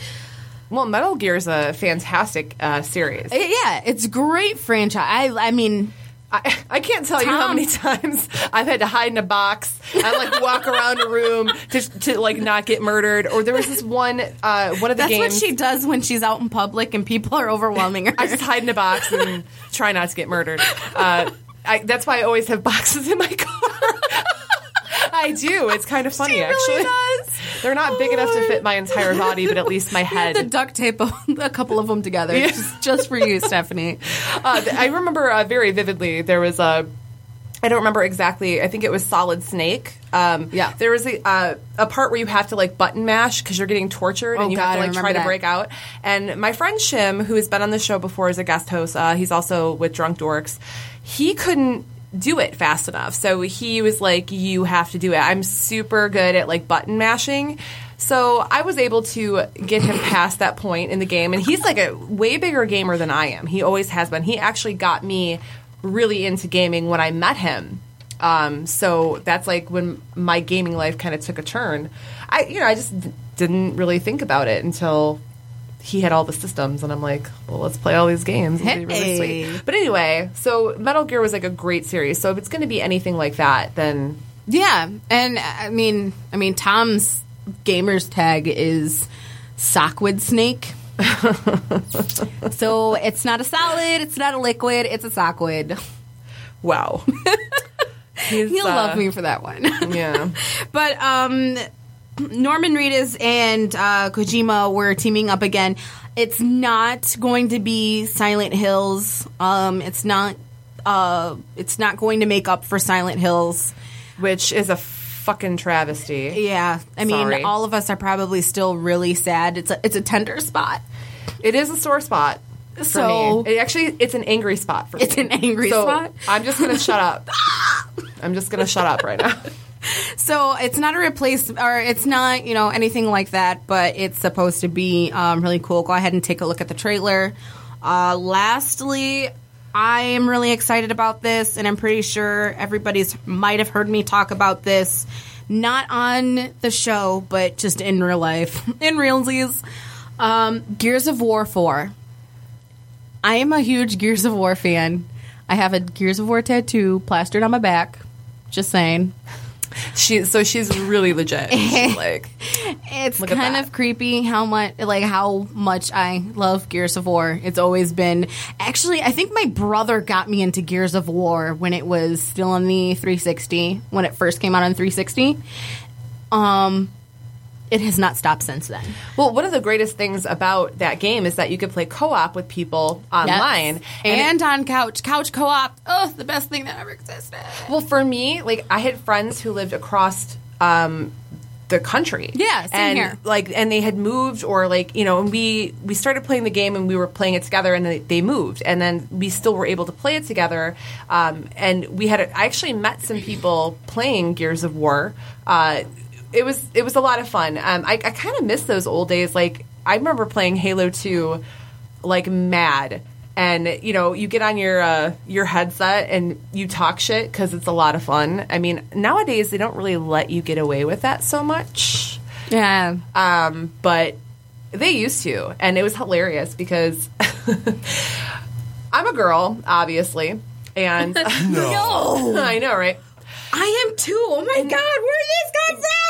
Well, Metal Gear is a fantastic uh, series. Uh, Yeah, it's great franchise. I, I mean, I, I can't tell you how many times I've had to hide in a box and like walk around a room to, to like not get murdered. Or there was this one uh, one of the that's games. what she does when she's out in public and people are overwhelming her. I just hide in a box and try not to get murdered. Uh, I, that's why I always have boxes in my car. [laughs] I do. It's kind of funny, She actually. does. They're not big enough to fit my entire [laughs] body, but at least my head. the duct tape [laughs] a couple of them together just, just for you, Stephanie. [laughs] Uh, I remember uh, very vividly. There was a. I don't remember exactly. I think it was Solid Snake. Um, Yeah. There was a, uh, a part where you have to like button mash because you're getting tortured Oh, and you God, have to like try to break out. And my friend Shim, who has been on the show before as a guest host, uh, he's also with Drunk Dorks. He couldn't do it fast enough, so he was like, "You have to do it." I'm super good at like button mashing. So I was able to get him past that point in the game, and he's like a way bigger gamer than I am. He always has been. He actually got me really into gaming when I met him. Um, so that's like when my gaming life kind of took a turn. I, you know, I just didn't really think about it until he had all the systems, and I'm like, well, let's play all these games. It'll be really sweet. But anyway, so Metal Gear was like a great series. So if it's going to be anything like that, then Yeah, and I mean, I mean, Tom's gamer's tag is Sockwood Snake. [laughs] so it's not a solid, it's not a liquid, it's a sockwood. wow. [laughs] He'll uh, love me for that one. Yeah. [laughs] but um, Norman Reedus and uh, Kojima were teaming up again. It's not going to be Silent Hills. Um, it's not. Uh, it's not going to make up for Silent Hills. which is a fucking travesty. Yeah, I mean, Sorry. all of us are probably still really sad. It's a it's a tender spot. It is a sore spot. For So- me. It actually, it's an angry spot for me. It's an angry so spot? I'm just gonna shut up. [laughs] I'm just gonna shut up right now. So it's not a replace or it's not you know anything like that, but it's supposed to be um, really cool. Go ahead and take a look at the trailer. Uh, lastly, I am really excited about this, and I'm pretty sure everybody's might have heard me talk about this, not on the show, but just in real life, [laughs] in realsies. Um, Gears of War Four. I am a huge Gears of War fan. I have a Gears of War tattoo plastered on my back. Just saying. [laughs] She, so she's really legit. She's [laughs] like, It's kind of creepy how much like how much I love Gears of War. It's always been actually I think my brother got me into Gears of War when it was still on the 360 when it first came out on 360. Um it has not stopped since then. well, one of the greatest things about that game is that you could play co-op with people online, Yes. and, it- on couch couch co-op. Oh, the best thing that ever existed. well, for me, like I had friends who lived across um, the country. Yeah, same and, here. Like, and they had moved, or like you know, and we we started playing the game, and we were playing it together, and they, they moved, and then we still were able to play it together. Um, and we had, I actually met some people playing Gears of War. Uh, it was it was a lot of fun. Um, I, I kind of miss those old days. Like I remember playing Halo Two, like mad. And you know, you get on your uh, your headset and you talk shit because it's a lot of fun. I mean, nowadays they don't really let you get away with that so much, Yeah. um, but they used to, and it was hilarious because [laughs] I'm a girl, obviously, and [laughs] [laughs] no. I know, right? I am too. Oh my god, where did this come from?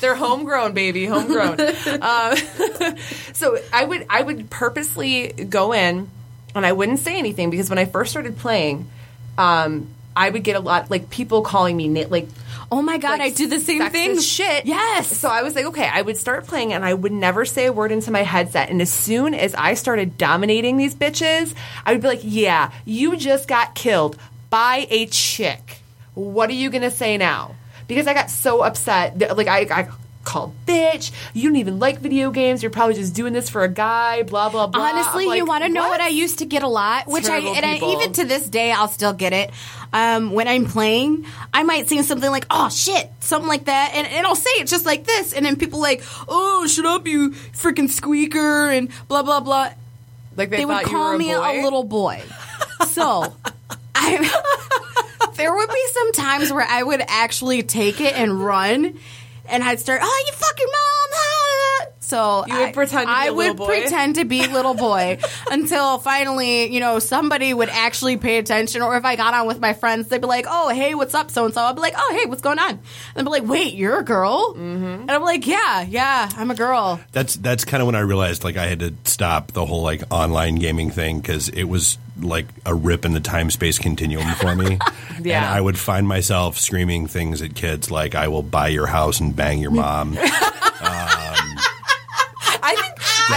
They're homegrown, baby, homegrown. um, [laughs] so I would I would purposely go in and I wouldn't say anything because when I first started playing, um, I would get a lot like people calling me like Oh my god, like, I do the same thing. Shit. Yes. So I was like, okay, I would start playing and I would never say a word into my headset. And as soon as I started dominating these bitches, I would be like, yeah, you just got killed by a chick. What are you gonna say now? Because I got so upset. that, Like I, I called bitch. You don't even like video games. You're probably just doing this for a guy. Blah blah blah. Honestly, I'm you want to know what? what? I used to get a lot, which I Terrible and I, even to this day I'll still get it. Um, when I'm playing, I might say something like "Oh shit," something like that, and, and I'll say it just like this, and then people like, "Oh, shut up, you freaking squeaker," and blah blah blah. Like they, They would call were a me boy. a little boy. So, [laughs] I there would be some times where I would actually take it and run, and I'd start, "Oh, you fucking mom!" ah." So You would I- pretend to be I a little would boy? pretend to be little boy [laughs] until finally, you know, somebody would actually pay attention. Or if I got on with my friends, they'd be like, "Oh, hey, what's up, so and so?" I'd be like, "Oh, hey, what's going on?" And they'd be like, "Wait, you're a girl?" Mm-hmm. And I'm like, "Yeah, yeah, I'm a girl." That's that's kind of when I realized like I had to stop the whole like online gaming thing because it was like a rip in the time space continuum for me. [laughs] Yeah. And I would find myself screaming things at kids like "I will buy your house and bang your mom." I [laughs] think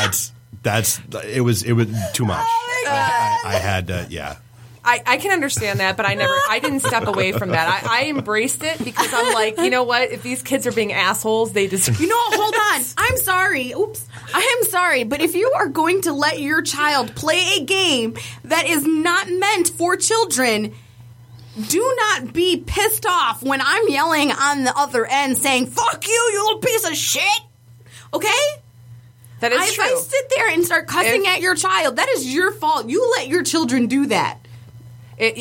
that's that's it was it was too much. Oh I, I, I had to yeah. I, I can understand that, but I never, I didn't step away from that. I, I embraced it because I'm like, you know what? If these kids are being assholes, they just, You know, hold on. I'm sorry. Oops. I am sorry, but if you are going to let your child play a game that is not meant for children, do not be pissed off when I'm yelling on the other end saying, fuck you, you little piece of shit. Okay? That is if true. I sit there and start cussing If- at your child, that is your fault. You let your children do that. It-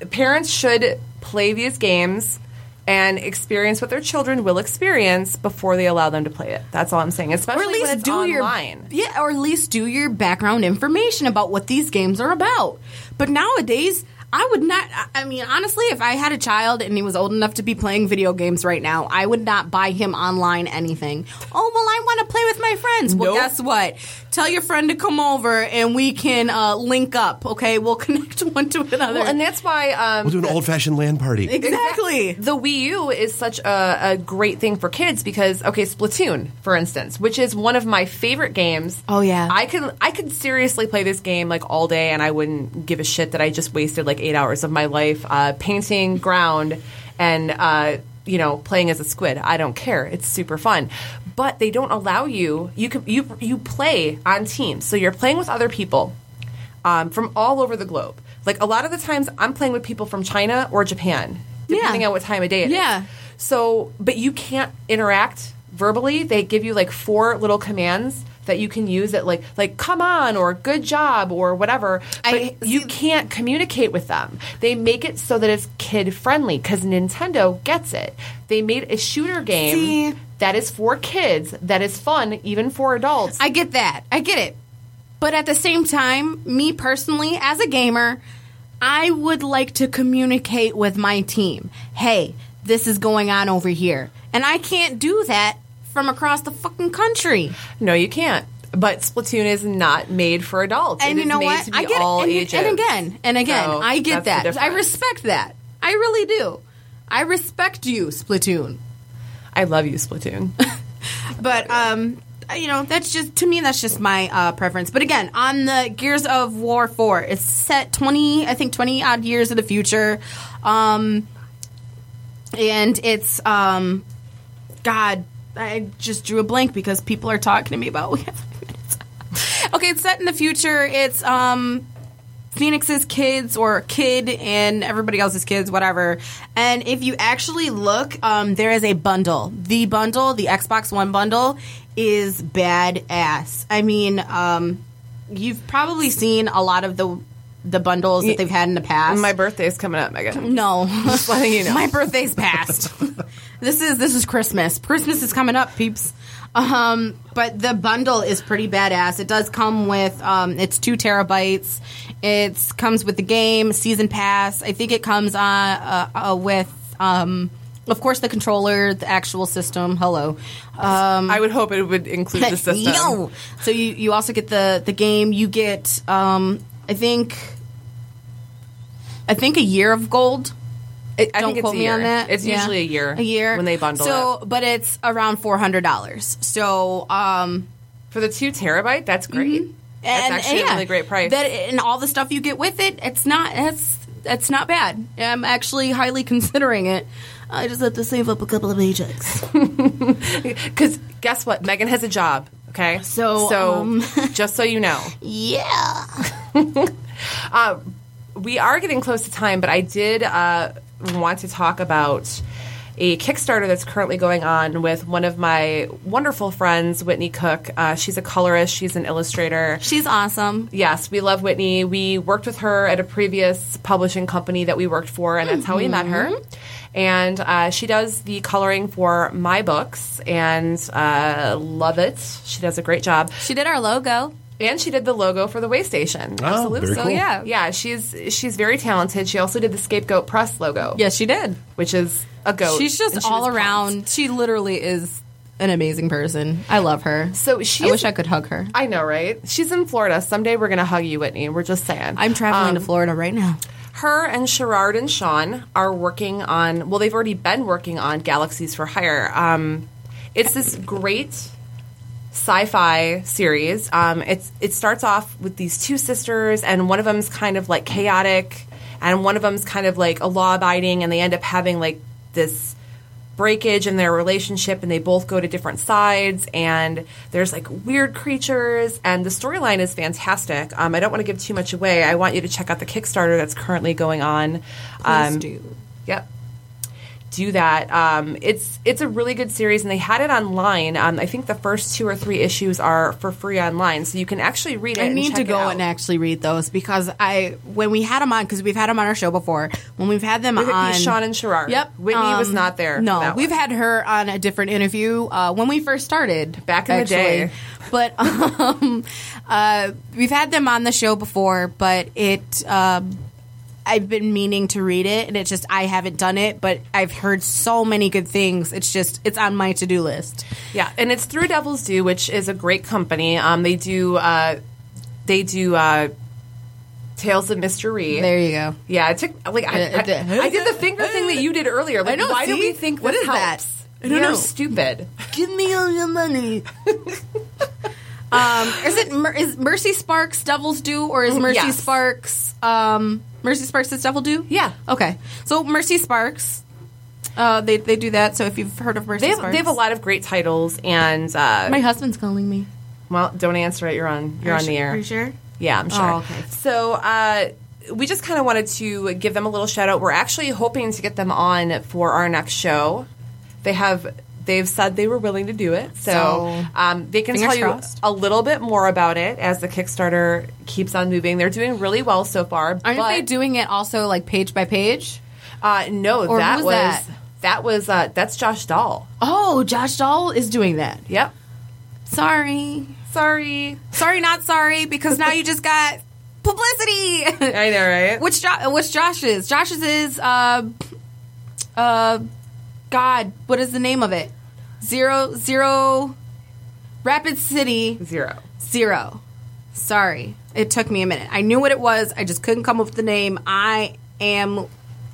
it- parents should play these games and experience what their children will experience before they allow them to play it. That's all I'm saying. Especially or at least do online. your yeah, or at least do your background information about what these games are about. But nowadays, I would not. I- I mean, honestly, if I had a child and he was old enough to be playing video games right now, I would not buy him online anything. Oh well, I want to play with my friends. Well, Nope. guess what? Tell your friend to come over and we can uh, link up. Okay, we'll [laughs] connect one to another. Well, and that's why um, We'll do an old fashioned LAN party. exactly. The Wii U is such a, a great thing for kids because okay, Splatoon, for instance, which is one of my favorite games. Oh, yeah. I could I could seriously play this game like all day, and I wouldn't give a shit that I just wasted like eight hours of my life uh, painting ground and uh, you know playing as a squid. I don't care. It's super fun. But they don't allow you. You can you you play on teams, so you're playing with other people um, from all over the globe. Like a lot of the times, I'm playing with people from China or Japan, depending Yeah. on what time of day it is. Yeah. So, but you can't interact verbally. They give you like four little commands that you can use that like like come on or good job or whatever but I- you can't communicate with them they make it so that it's kid friendly because nintendo gets it they made a shooter game See- that is for kids that is fun even for adults I get that. I get it. But at the same time, me personally, as a gamer, I would like to communicate with my team. Hey, this is going on over here. And I can't do that from across the fucking country. no you can't but Splatoon is not made for adults. And It you know made what? To be I get all. And, ages. and again, and again, So, I get that. I respect that. I really do. I respect you, Splatoon. I love you, Splatoon. [laughs] But um, you know, that's just to me. That's just my uh, preference. But again, on the Gears of War four, it's set twenty, I think twenty odd years in the future, um, and it's um, God, I just drew a blank because people are talking to me about [laughs] we have five minutes. okay, it's set in the future. It's um. Phoenix's kids or kid and everybody else's kids, whatever. And if you actually look, um, there is a bundle. The bundle, the Xbox One bundle, is badass. I mean, um, you've probably seen a lot of the the bundles that they've had in the past. My birthday's coming up, Megan. no, [laughs] Just letting you know. my birthday's past. [laughs] this is this is Christmas. Christmas is coming up, peeps. Um, but the bundle is pretty badass. It does come with um, it's two terabytes. It comes with the game, season pass. I think it comes on uh, uh, with. Um, of course, the controller, the actual system. Hello, um, I would hope it would include the [laughs] system. Yo! So you you also get the the game. You get um, I think I think a year of gold. It- I Don't quote me on that. It's Yeah. usually a year. A year when they bundle So, it. but it's around four hundred dollars. So, um, For the two terabyte, that's great. That's and, actually and yeah, a really great price. That and all the stuff you get with it, it's not That's it's not bad. I'm actually highly [laughs] considering it. I just have to save up a couple of paychecks. [laughs] Because guess what? Megan has a job. Okay, So, so um, [laughs] just so you know, yeah. we are getting close to time, but I did uh, want to talk about a Kickstarter that's currently going on with one of my wonderful friends, Whitney Cook. Uh, she's a colorist. She's an illustrator. She's awesome. Yes, we love Whitney. We worked with her at a previous publishing company that we worked for, and that's how we met her. And uh, she does the coloring for my books, and uh, love it. She does a great job, She did our logo. And she did the logo for the way station. Oh, Absolutely, very so cool. yeah, yeah. She's she's very talented. She also did the Scapegoat Press logo, Yes, she did. which is a goat. She's just she all was pumped. around. She literally is an amazing person. I love her. So she's. I wish I could hug her. I know, right? She's in Florida. Someday we're gonna hug you, Whitney. We're just saying. I'm traveling Um, to Florida right now. her and Sherrard and Sean are working on. Well, they've already been working on Galaxies for Hire. Um, it's this great sci-fi series. Um, it's it starts off with these two sisters, and one of them's kind of like chaotic, and one of them's kind of like a law-abiding, and they end up having like this breakage in their relationship and they both go to different sides and there's like weird creatures and the storyline is fantastic um, i don't want to give too much away i want you to check out the kickstarter that's currently going on um, do. yep do that um, it's it's a really good series and they had it online um, i think the first two or three issues are for free online so you can actually read it I need to go out. and actually read those because I when we had them on because we've had them on our show before when we've had them With on Sean and Sherrard. Yep, Whitney was um, not there No, we've had her on a different interview uh, when we first started Back in the day. But [laughs] um, uh, we've had them on the show before, but it um, I've been meaning to read it, and it's just I haven't done it. But I've heard so many good things. It's just it's on my to do list. Yeah, and it's through Devil's Due, which is a great company. Um, they do uh, they do uh, Tales of Mystery. There you go. Yeah, I took like I, Uh, I, I did the finger thing that you did earlier. Like, I know, why do we think What this is that? helps? I don't You're know. stupid. [laughs] Give me all your money. [laughs] um, is it Mer- is Mercy Sparks Devil's Due or is Mercy Yes. Sparks um, Mercy Sparks and stuff will do? Yeah. Okay. So Mercy Sparks, uh, they they do that. So if you've heard of Mercy They have, Sparks, they have a lot of great titles, and uh, My husband's calling me. well, don't answer it. You're on. You're Are on you the air. Are you sure? Yeah, I'm sure. Oh, okay. So uh, we just kind of wanted to give them a little shout out. We're actually hoping to get them on for our next show. They have. They've said they were willing to do it, so, So, um, they can tell you crossed. a little bit more about it as the Kickstarter keeps on moving. They're doing really well so far. Aren't they doing it also like page by page? Uh, no, Or that was was that? that was uh, that's Josh Dahl. Oh, Josh Dahl is doing that. Yep. Sorry, Sorry. sorry, not sorry, because now you just got publicity. I know, right? Which jo- which Josh's? Josh's is uh uh God, what is the name of it? Zero zero Rapid City Zero. Zero. Sorry. It took me a minute. I knew what it was. I just couldn't come up with the name. I am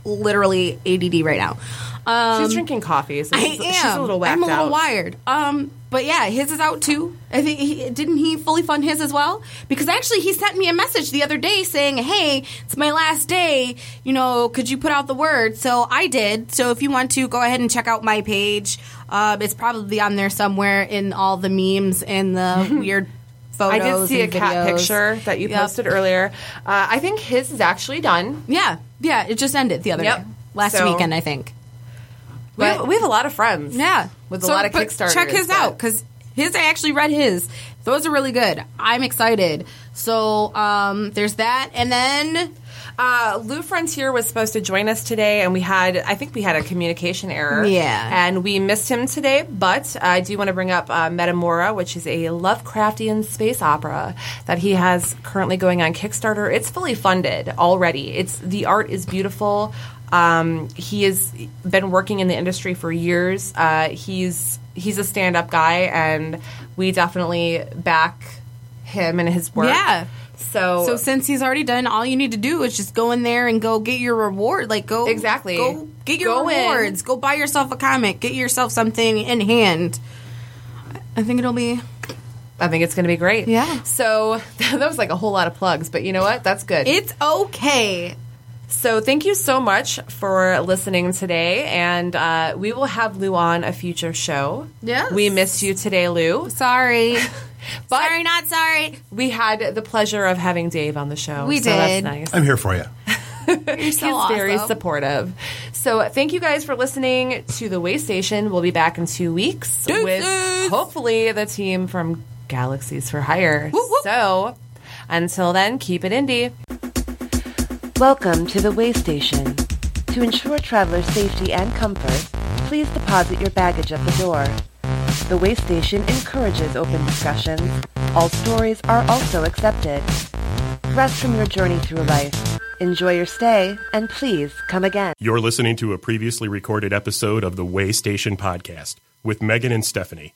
literally ADD right now. Um, She's drinking coffee, so I she's, am. she's a little whacked I'm a little out. wired. Um, but yeah, his is out too. I think he didn't he fully fund his as well because actually he sent me a message the other day saying, "Hey, it's my last day. You know, could you put out the word?" So I did. So if you want to go ahead and check out my page, um, it's probably on there somewhere in all the memes and the [laughs] weird photos. I did see a and cat picture that you Yep. posted earlier. Uh, I think his is actually done. Yeah, yeah. It just ended the other Yep. day, last So- weekend, I think. We have, we have a lot of friends. Yeah, with a lot of Kickstarters. Check his but- out because his I actually read his. Those are really good. I'm excited. So um, there's that, and then Uh, Lou Frontier was supposed to join us today, and we had, I think we had a communication error. Yeah. And we missed him today, but I do want to bring up uh, Metamora, which is a Lovecraftian space opera that he has currently going on Kickstarter. It's fully funded already. It's The art is beautiful. Um, he has been working in the industry for years. Uh, he's he's a stand-up guy, and we definitely back him and his work. Yeah. So, so since he's already done, all you need to do is just go in there and go get your reward. Like go Exactly. Go get your Go in. Go buy yourself a comic. Get yourself something in hand. I think it'll be I think it's going to be great. Yeah. So [laughs] that was like a whole lot of plugs, but you know what? That's good. it's okay. so thank you so much for listening today, and uh, we will have Lou on a future show. Yeah, We missed you today, Lou. Sorry. [laughs] But sorry, not sorry. we had the pleasure of having Dave on the show. We so That's did. nice. I'm here for you. [laughs] You're so He's very supportive. So thank you guys for listening to the Way Station. We'll be back in two weeks Deuces. with hopefully the team from Galaxies for Hire. Whoop, whoop. So until then, keep it indie. Welcome to the Way Station. To ensure traveler safety and comfort, please deposit your baggage at the door. The Way Station encourages open discussions. All stories are also accepted. Rest from your journey through life. Enjoy your stay, and please come again. You're listening to a previously recorded episode of the Way Station podcast with Megan and Stephanie.